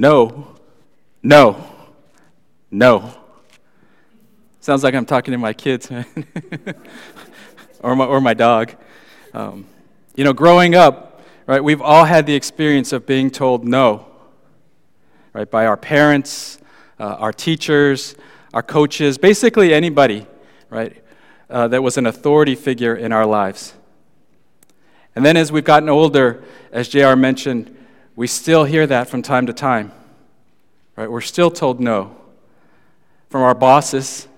No, no, no. Sounds like I'm talking to my kids, or, my, or my dog. Um, you know, growing up, right, we've all had the experience of being told no, right, by our parents, uh, our teachers, our coaches, basically anybody, right, uh, that was an authority figure in our lives. And then as we've gotten older, as JR mentioned, we still hear that from time to time. Right? We're still told no. From our bosses,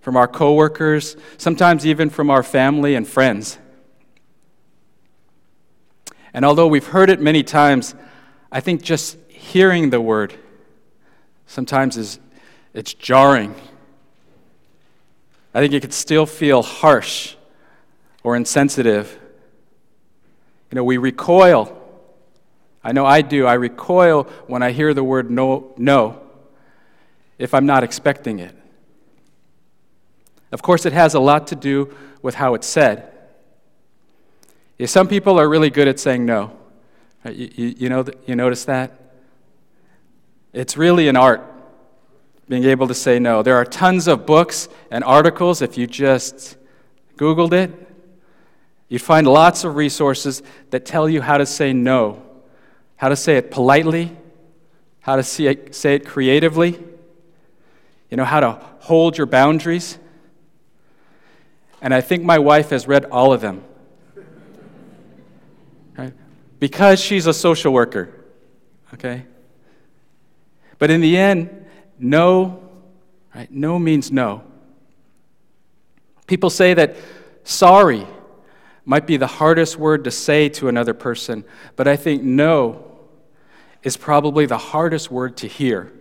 from our coworkers, sometimes even from our family and friends. And although we've heard it many times, I think just hearing the word sometimes is it's jarring. I think it could still feel harsh or insensitive. You know, we recoil. I know I do. I recoil when I hear the word no, no if I'm not expecting it. Of course, it has a lot to do with how it's said. Yeah, some people are really good at saying no. Uh, you, you, you, know, you notice that? It's really an art, being able to say no. There are tons of books and articles, if you just Googled it, You'd find lots of resources that tell you how to say no, how to say it politely, how to say it, say it creatively, you know, how to hold your boundaries. And I think my wife has read all of them. Right? Because she's a social worker, okay? But in the end, no, right? No means no. People say that sorry might be the hardest word to say to another person, but I think no is probably the hardest word to hear.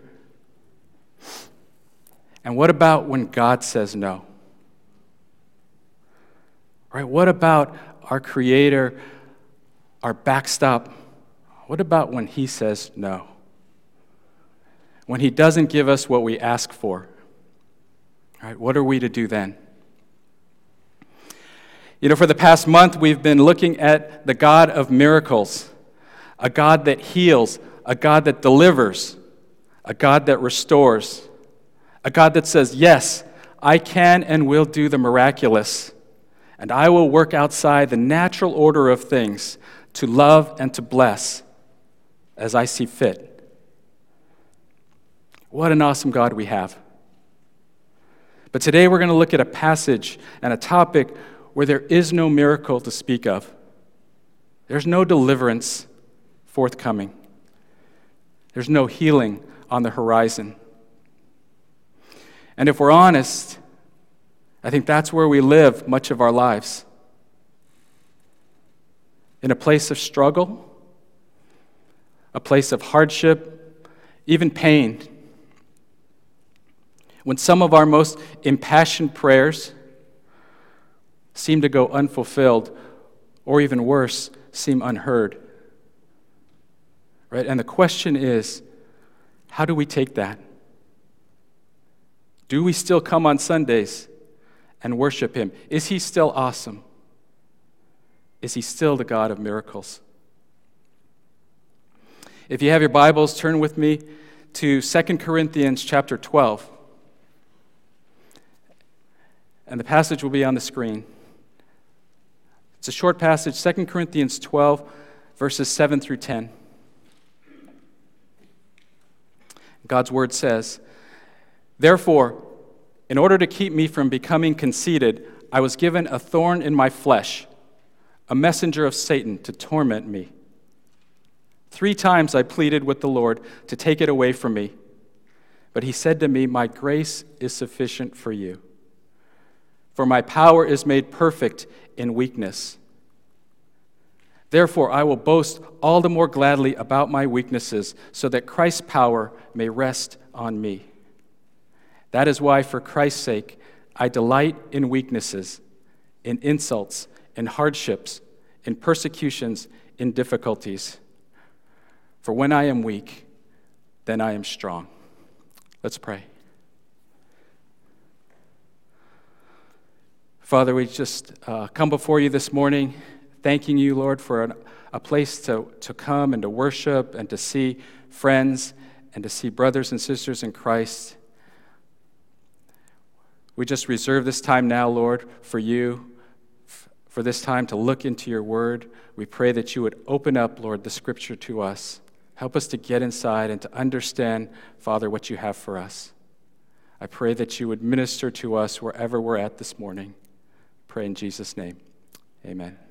And what about when God says no? Right? What about our Creator, our backstop? What about when He says no? When He doesn't give us what we ask for? Right? What are we to do then? You know, for the past month, we've been looking at the God of miracles, a God that heals, a God that delivers, a God that restores, a God that says, Yes, I can and will do the miraculous, and I will work outside the natural order of things to love and to bless as I see fit. What an awesome God we have. But today we're going to look at a passage and a topic where there is no miracle to speak of. There's no deliverance forthcoming. There's no healing on the horizon. And if we're honest, I think that's where we live much of our lives. In a place of struggle, a place of hardship, even pain. When some of our most impassioned prayers seem to go unfulfilled, or even worse, seem unheard. Right? And the question is how do we take that? Do we still come on Sundays and worship Him? Is He still awesome? Is He still the God of miracles? If you have your Bibles, turn with me to 2 Corinthians chapter 12. And the passage will be on the screen. It's a short passage, 2 Corinthians 12, verses 7 through 10. God's word says, Therefore, in order to keep me from becoming conceited, I was given a thorn in my flesh, a messenger of Satan to torment me. Three times I pleaded with the Lord to take it away from me. But he said to me, My grace is sufficient for you, for my power is made perfect in weakness. Therefore, I will boast all the more gladly about my weaknesses, so that Christ's power may rest on me. That is why, for Christ's sake, I delight in weaknesses, in insults, in hardships, in persecutions, in difficulties. For when I am weak, then I am strong. Let's pray. Father, we just uh, come before you this morning thanking you, Lord, for an, a place to, to come and to worship and to see friends and to see brothers and sisters in Christ. We just reserve this time now, Lord, for you, for this time to look into your word. We pray that you would open up, Lord, the scripture to us. Help us to get inside and to understand, Father, what you have for us. I pray that you would minister to us wherever we're at this morning. Pray in Jesus' name. Amen. Amen.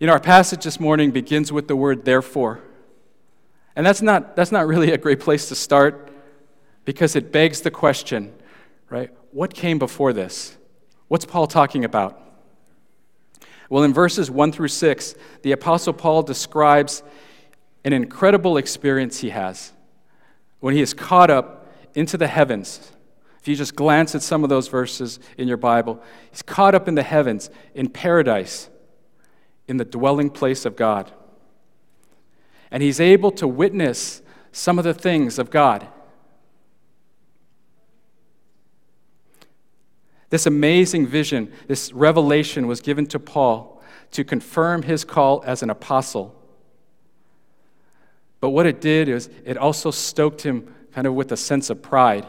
You know, our passage this morning begins with the word therefore. And that's not, that's not really a great place to start because it begs the question, right? What came before this? What's Paul talking about? Well, in verses 1 through 6, the Apostle Paul describes an incredible experience he has when he is caught up into the heavens. If you just glance at some of those verses in your Bible, he's caught up in the heavens, in paradise, in the dwelling place of God. And he's able to witness some of the things of God. This amazing vision, this revelation was given to Paul to confirm his call as an apostle. But what it did is it also stoked him kind of with a sense of pride.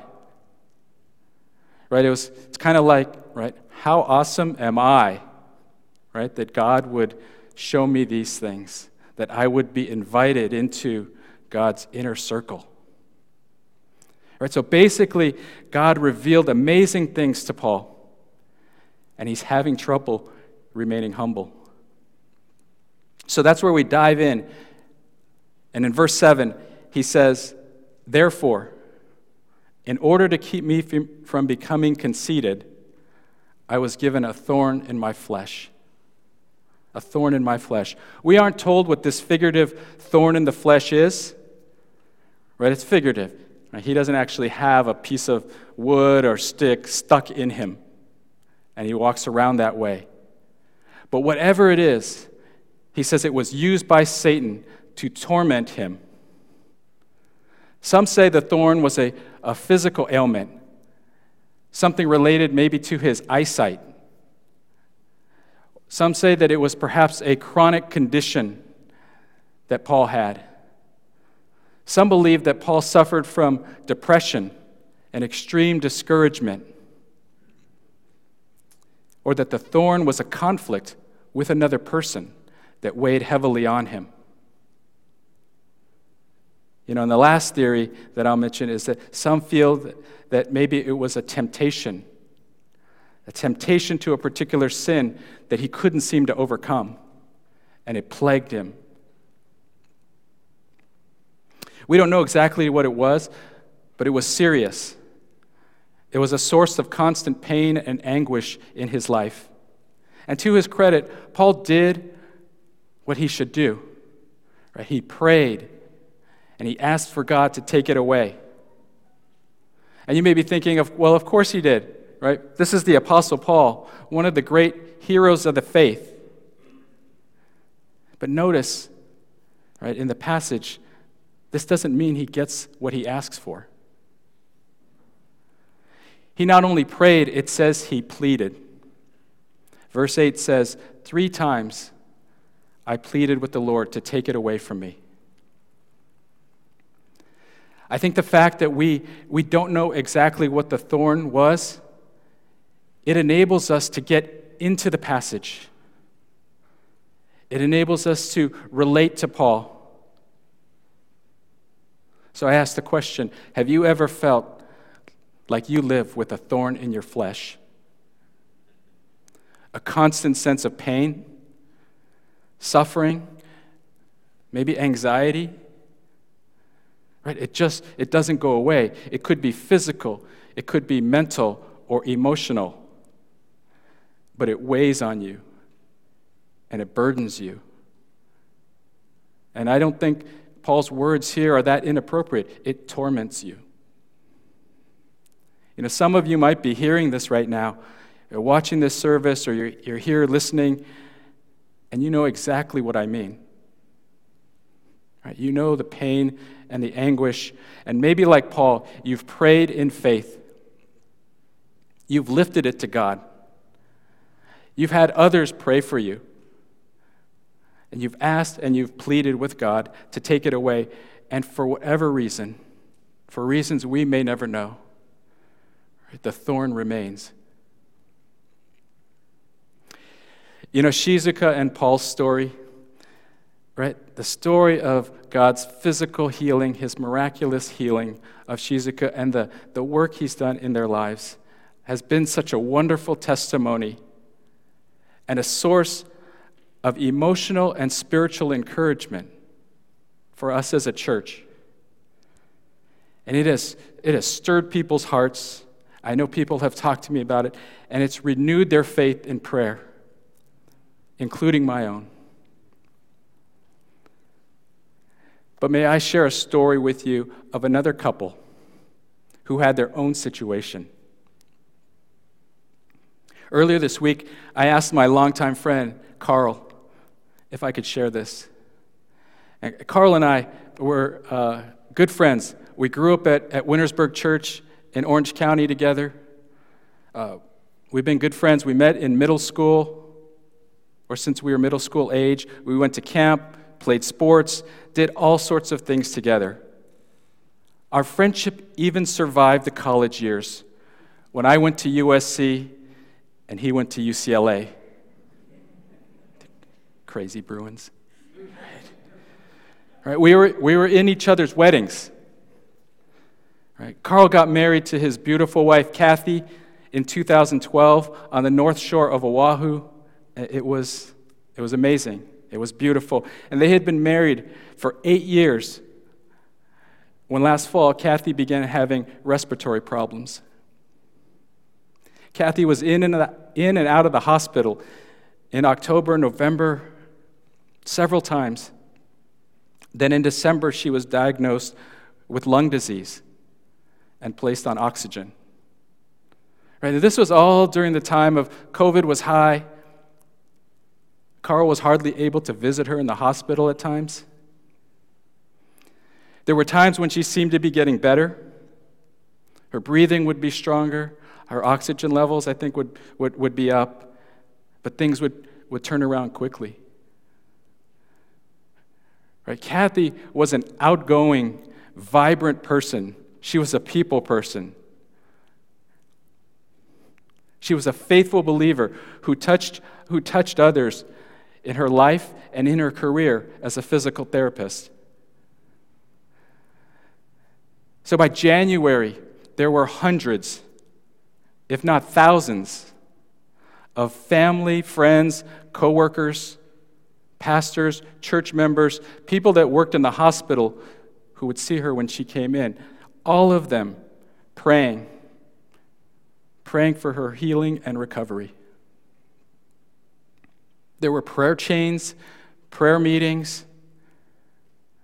Right? It was it's kind of like, right, how awesome am I? Right? That God would show me these things, that I would be invited into God's inner circle. Right? So basically, God revealed amazing things to Paul and he's having trouble remaining humble. So that's where we dive in. And in verse 7, he says, Therefore, in order to keep me from becoming conceited, I was given a thorn in my flesh. A thorn in my flesh. We aren't told what this figurative thorn in the flesh is, right? It's figurative. He doesn't actually have a piece of wood or stick stuck in him and he walks around that way. But whatever it is, he says it was used by Satan to torment him. Some say the thorn was a, a physical ailment, something related maybe to his eyesight. Some say that it was perhaps a chronic condition that Paul had. Some believe that Paul suffered from depression and extreme discouragement or that the thorn was a conflict with another person that weighed heavily on him. You know, and the last theory that I'll mention is that some feel that maybe it was a temptation, a temptation to a particular sin that he couldn't seem to overcome, and it plagued him. We don't know exactly what it was, but it was serious. It was a source of constant pain and anguish in his life. And to his credit, Paul did what he should do. Right? He prayed and he asked for God to take it away. And you may be thinking of, well, of course he did, right? This is the Apostle Paul, one of the great heroes of the faith. But notice, right, in the passage, this doesn't mean he gets what he asks for. He not only prayed, it says he pleaded. Verse 8 says, Three times I pleaded with the Lord to take it away from me. I think the fact that we, we don't know exactly what the thorn was, it enables us to get into the passage. It enables us to relate to Paul. So I ask the question Have you ever felt like you live with a thorn in your flesh, a constant sense of pain, suffering, maybe anxiety. Right? It just it doesn't go away. It could be physical, it could be mental or emotional. But it weighs on you and it burdens you. And I don't think Paul's words here are that inappropriate. It torments you. You know, some of you might be hearing this right now. You're watching this service or you're, you're here listening, and you know exactly what I mean. Right? You know the pain and the anguish, and maybe like Paul, you've prayed in faith. You've lifted it to God. You've had others pray for you. And you've asked and you've pleaded with God to take it away. And for whatever reason, for reasons we may never know, the thorn remains. You know, Shizuka and Paul's story, right? The story of God's physical healing, his miraculous healing of Shizuka, and the, the work he's done in their lives has been such a wonderful testimony and a source of emotional and spiritual encouragement for us as a church. And it has, it has stirred people's hearts. I know people have talked to me about it, and it's renewed their faith in prayer, including my own. But may I share a story with you of another couple who had their own situation. Earlier this week, I asked my longtime friend, Carl, if I could share this. And Carl and I were uh, good friends. We grew up at, at Wintersburg Church in Orange County together. Uh, we've been good friends. We met in middle school, or since we were middle school age. We went to camp, played sports, did all sorts of things together. Our friendship even survived the college years when I went to USC and he went to UCLA. Crazy Bruins. Right? We, were, we were in each other's weddings. Right? Carl got married to his beautiful wife, Kathy, in 2012 on the north shore of Oahu. It was, it was amazing. It was beautiful. And they had been married for eight years when last fall Kathy began having respiratory problems. Kathy was in and, in and out of the hospital in October, November, several times. Then in December, she was diagnosed with lung disease and placed on oxygen. Right? This was all during the time of COVID was high. Carl was hardly able to visit her in the hospital at times. There were times when she seemed to be getting better. Her breathing would be stronger. Her oxygen levels, I think, would, would, would be up. But things would, would turn around quickly. Right? Kathy was an outgoing, vibrant person. She was a people person. She was a faithful believer who touched, who touched others in her life and in her career as a physical therapist. So by January, there were hundreds, if not thousands, of family, friends, coworkers, pastors, church members, people that worked in the hospital who would see her when she came in, all of them praying, praying for her healing and recovery. There were prayer chains, prayer meetings,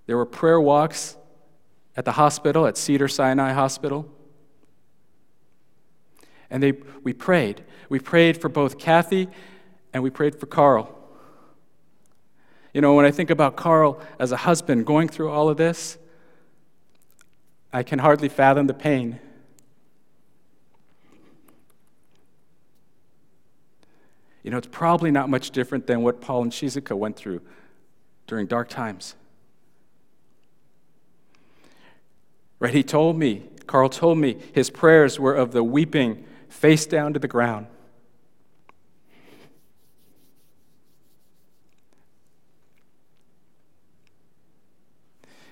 there were prayer walks at the hospital, at Cedar Sinai Hospital. And they, we prayed. We prayed for both Kathy and we prayed for Carl. You know, when I think about Carl as a husband going through all of this, I can hardly fathom the pain. You know, it's probably not much different than what Paul and Shizuka went through during dark times. Right? He told me, Carl told me, his prayers were of the weeping face down to the ground.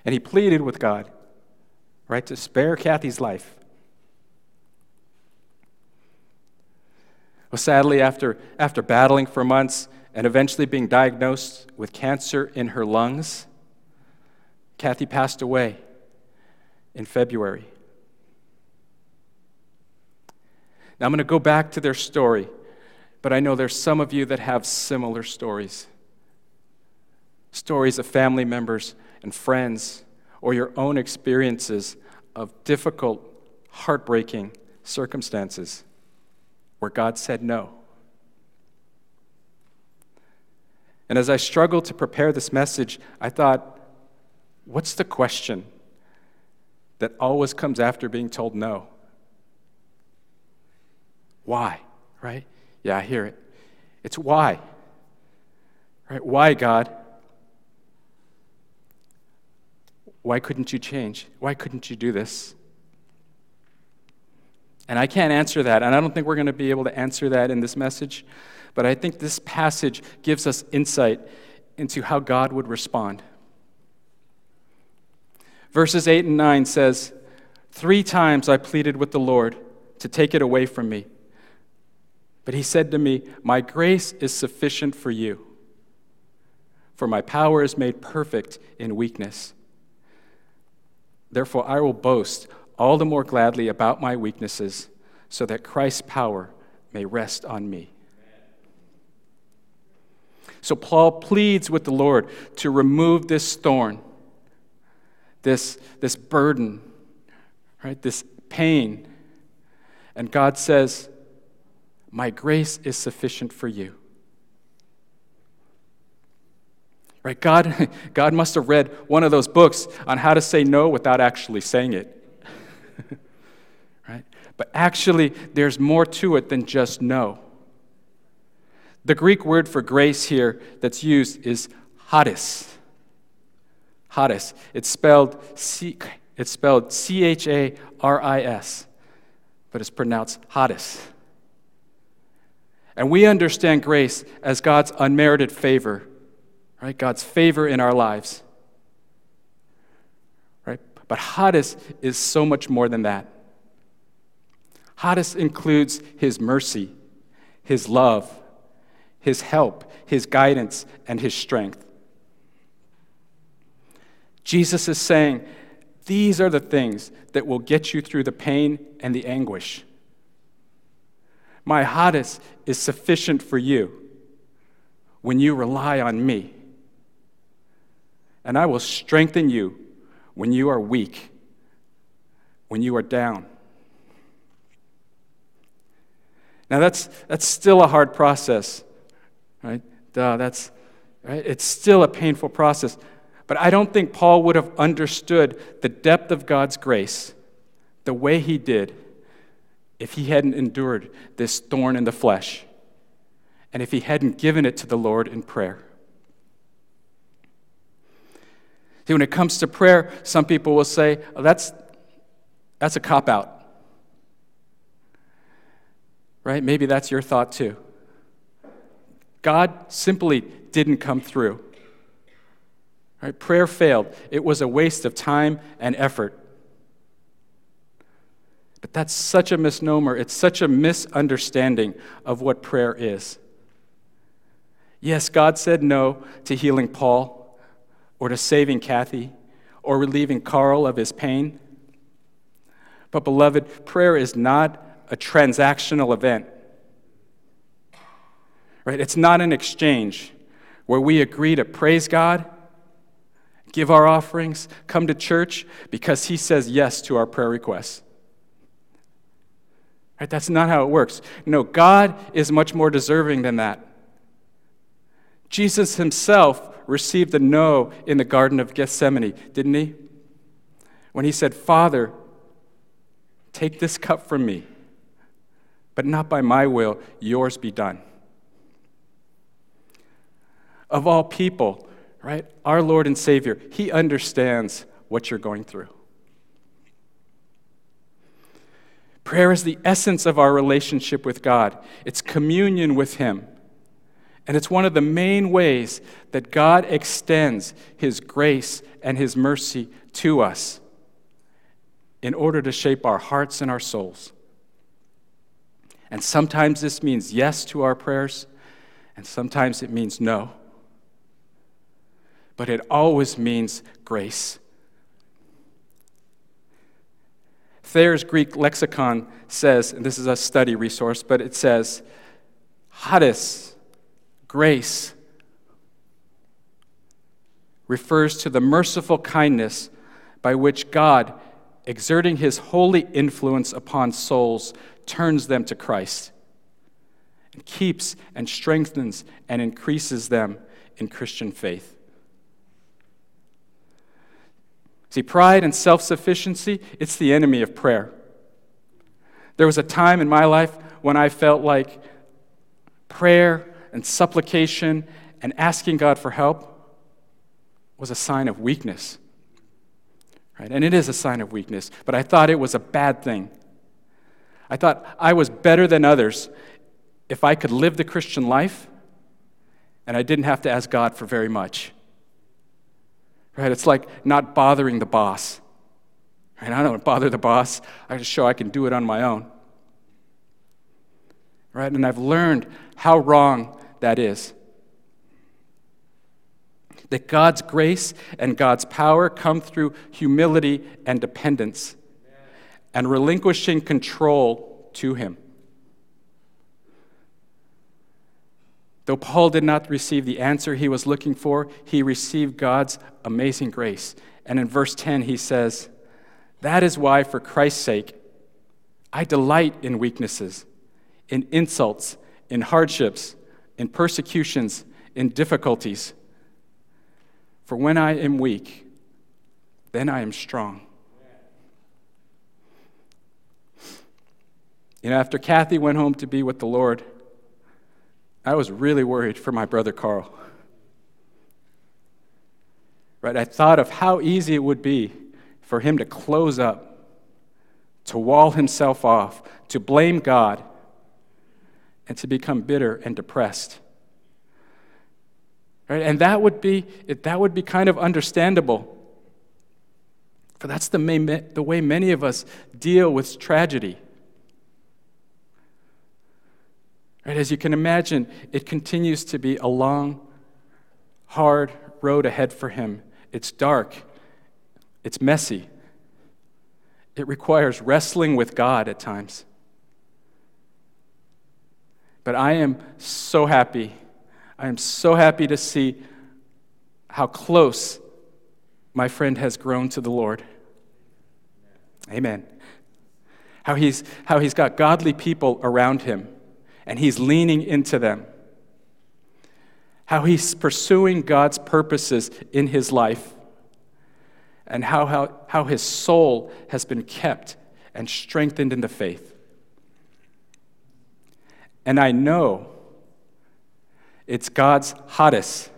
And he pleaded with God, right, to spare Kathy's life. Well, sadly, after, after battling for months and eventually being diagnosed with cancer in her lungs, Kathy passed away in February. Now, I'm going to go back to their story, but I know there's some of you that have similar stories stories of family members and friends, or your own experiences of difficult, heartbreaking circumstances where God said no. And as I struggled to prepare this message, I thought, what's the question that always comes after being told no? Why? Right? Yeah, I hear it. It's why. Right? Why, God? Why couldn't you change? Why couldn't you do this? And I can't answer that, and I don't think we're going to be able to answer that in this message, but I think this passage gives us insight into how God would respond. Verses 8 and 9 says, Three times I pleaded with the Lord to take it away from me. But he said to me, My grace is sufficient for you, for my power is made perfect in weakness. Therefore, I will boast all the more gladly about my weaknesses, so that Christ's power may rest on me. So, Paul pleads with the Lord to remove this thorn, this, this burden, right, this pain. And God says, My grace is sufficient for you. Right? God, God must have read one of those books on how to say no without actually saying it. right? But actually, there's more to it than just no. The Greek word for grace here that's used is charis. Charis. It's spelled C, it's spelled C H A R I S, but it's pronounced charis. And we understand grace as God's unmerited favor right? God's favor in our lives. Right? But charis is so much more than that. Charis includes his mercy, his love, his help, his guidance, and his strength. Jesus is saying, These are the things that will get you through the pain and the anguish. My charis is sufficient for you when you rely on me and I will strengthen you when you are weak, when you are down. Now that's that's still a hard process, right? Duh, that's right. It's still a painful process, but I don't think Paul would have understood the depth of God's grace the way he did if he hadn't endured this thorn in the flesh, and if he hadn't given it to the Lord in prayer. See, when it comes to prayer, some people will say, oh, that's, that's a cop out. Right? Maybe that's your thought too. God simply didn't come through. Right? Prayer failed. It was a waste of time and effort. But that's such a misnomer. It's such a misunderstanding of what prayer is. Yes, God said no to healing Paul or to saving Kathy or relieving Carl of his pain. But, beloved, prayer is not a transactional event. Right? It's not an exchange where we agree to praise God, give our offerings, come to church because He says yes to our prayer requests. Right? That's not how it works. No, God is much more deserving than that. Jesus Himself received a no in the Garden of Gethsemane, didn't he? When he said, Father, take this cup from me, but not by my will, yours be done. Of all people, right, our Lord and Savior, he understands what you're going through. Prayer is the essence of our relationship with God. It's communion with Him. And it's one of the main ways that God extends His grace and His mercy to us in order to shape our hearts and our souls. And sometimes this means yes to our prayers, and sometimes it means no. But it always means grace. Thayer's Greek lexicon says, and this is a study resource, but it says, charis Grace refers to the merciful kindness by which God, exerting his holy influence upon souls, turns them to Christ and keeps and strengthens and increases them in Christian faith. See, pride and self sufficiency, it's the enemy of prayer. There was a time in my life when I felt like prayer and supplication and asking God for help was a sign of weakness. Right? And it is a sign of weakness, but I thought it was a bad thing. I thought I was better than others if I could live the Christian life and I didn't have to ask God for very much. Right? It's like not bothering the boss. Right? I don't bother the boss. I just show I can do it on my own. Right? And I've learned how wrong that is. That God's grace and God's power come through humility and dependence and relinquishing control to Him. Though Paul did not receive the answer he was looking for, he received God's amazing grace. And in verse 10, he says, That is why, for Christ's sake, I delight in weaknesses, in insults, in hardships, in persecutions, in difficulties. For when I am weak, then I am strong. You know, after Kathy went home to be with the Lord, I was really worried for my brother Carl. Right? I thought of how easy it would be for him to close up, to wall himself off, to blame God, and to become bitter and depressed. Right? And that would be that would be kind of understandable. For that's the, the way many of us deal with tragedy. Right? As you can imagine, it continues to be a long, hard road ahead for him. It's dark, it's messy, it requires wrestling with God at times. But I am so happy. I am so happy to see how close my friend has grown to the Lord. Amen. How he's, how he's got godly people around him and he's leaning into them. How he's pursuing God's purposes in his life, and how, how, how his soul has been kept and strengthened in the faith. And I know it's God's charis.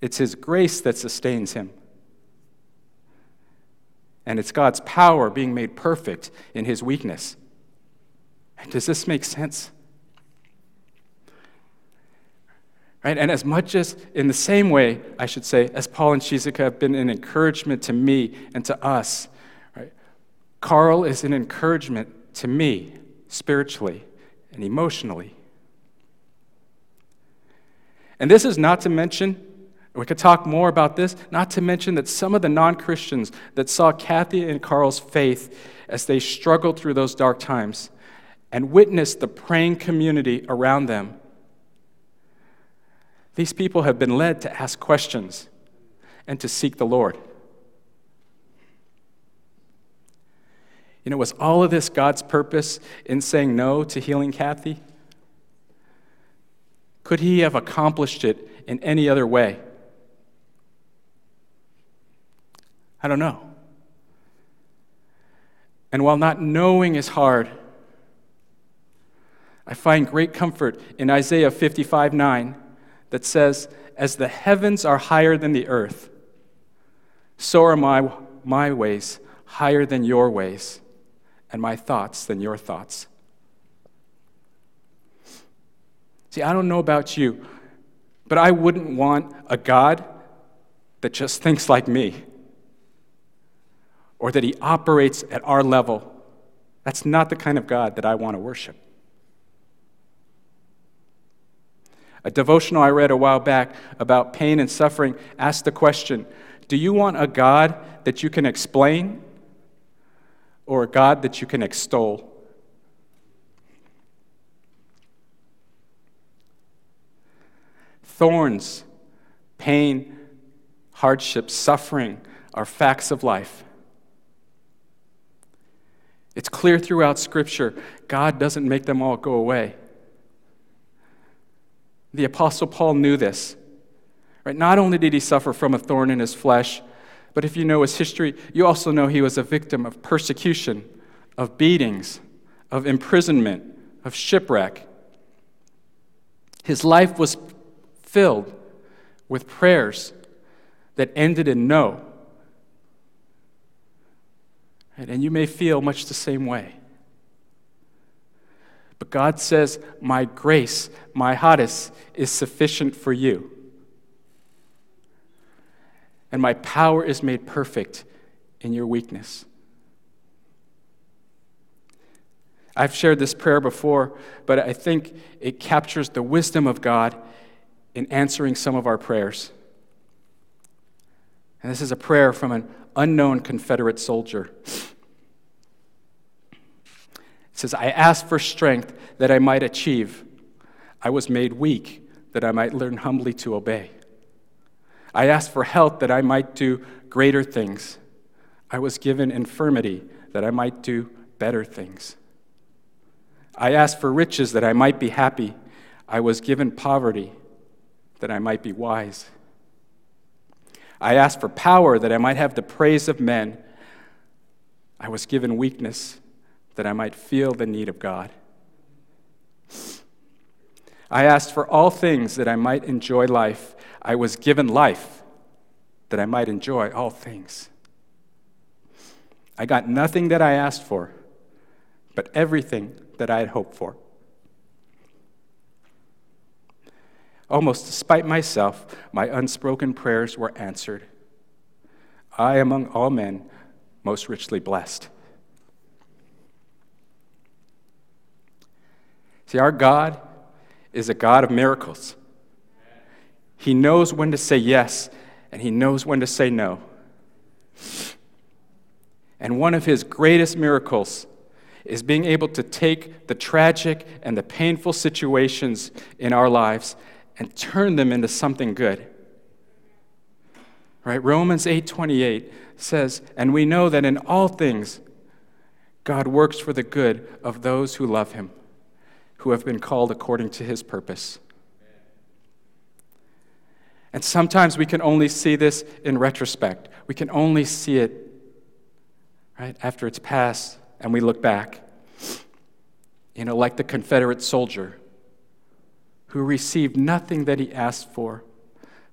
It's His grace that sustains him. And it's God's power being made perfect in His weakness. Does this make sense? Right? And as much as, in the same way, I should say, as Paul and Shizuka have been an encouragement to me and to us, right? Carl is an encouragement to me spiritually and emotionally. And this is not to mention, we could talk more about this, not to mention that some of the non Christians that saw Kathy and Carl's faith as they struggled through those dark times and witnessed the praying community around them. These people have been led to ask questions and to seek the Lord. You know, was all of this God's purpose in saying no to healing Kathy? Could he have accomplished it in any other way? I don't know. And while not knowing is hard, I find great comfort in Isaiah 55 9 that says, As the heavens are higher than the earth, so are my, my ways higher than your ways, and my thoughts than your thoughts. See, I don't know about you, but I wouldn't want a God that just thinks like me or that he operates at our level. That's not the kind of God that I want to worship. A devotional I read a while back about pain and suffering asked the question Do you want a God that you can explain or a God that you can extol? Thorns, pain, hardships, suffering are facts of life. It's clear throughout Scripture, God doesn't make them all go away. The Apostle Paul knew this. Right? Not only did he suffer from a thorn in his flesh, but if you know his history, you also know he was a victim of persecution, of beatings, of imprisonment, of shipwreck. His life was filled with prayers that ended in no. And you may feel much the same way. God says, My grace, my charis, is sufficient for you. And my power is made perfect in your weakness. I've shared this prayer before, but I think it captures the wisdom of God in answering some of our prayers. And this is a prayer from an unknown Confederate soldier. Says, I asked for strength that I might achieve. I was made weak that I might learn humbly to obey. I asked for health that I might do greater things. I was given infirmity that I might do better things. I asked for riches that I might be happy. I was given poverty that I might be wise. I asked for power that I might have the praise of men. I was given weakness that I might feel the need of God. I asked for all things that I might enjoy life. I was given life that I might enjoy all things. I got nothing that I asked for, but everything that I had hoped for. Almost despite myself, my unspoken prayers were answered. I, among all men, most richly blessed. See, our God is a God of miracles. He knows when to say yes, and He knows when to say no. And one of His greatest miracles is being able to take the tragic and the painful situations in our lives and turn them into something good. Right? Romans 8:28 says, "And we know that in all things God works for the good of those who love him, who have been called according to his purpose." And sometimes we can only see this in retrospect. We can only see it right after it's passed and we look back, you know, like the Confederate soldier who received nothing that he asked for,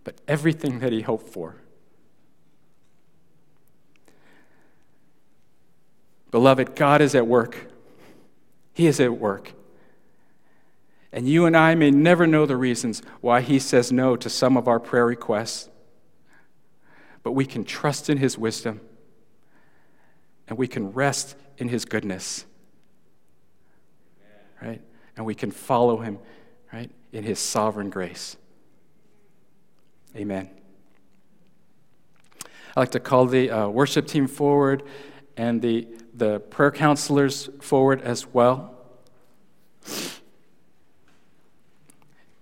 but everything that he hoped for. Beloved, God is at work. He is at work. And you and I may never know the reasons why He says no to some of our prayer requests, but we can trust in His wisdom and we can rest in his goodness. Right? And we can follow him, right, in his sovereign grace. Amen. I'd like to call the uh, worship team forward and the, the prayer counselors forward as well.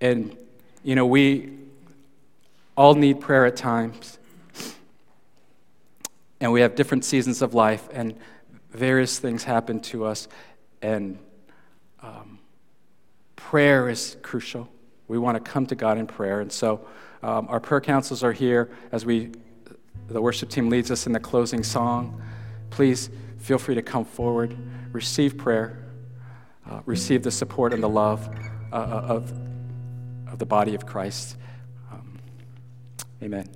And, you know, we all need prayer at times. And we have different seasons of life. And various things happen to us, and um, prayer is crucial. We want to come to God in prayer, and so um, our prayer councils are here as we, the worship team leads us in the closing song. Please feel free to come forward, receive prayer, uh, receive the support and the love uh, of, of the body of Christ. Um, amen.